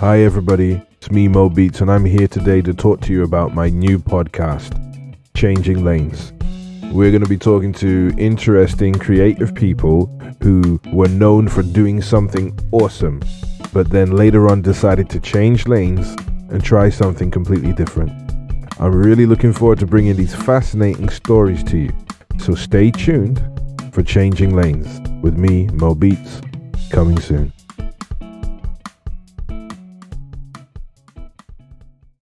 Hi, everybody. It's me, MoBeats, and I'm here today to talk to you about my new podcast, Changing Lanes. We're going to be talking to interesting, creative people who were known for doing something awesome, but then later on decided to change lanes and try something completely different. I'm really looking forward to bringing these fascinating stories to you. So stay tuned for Changing Lanes with me, MoBeats, coming soon.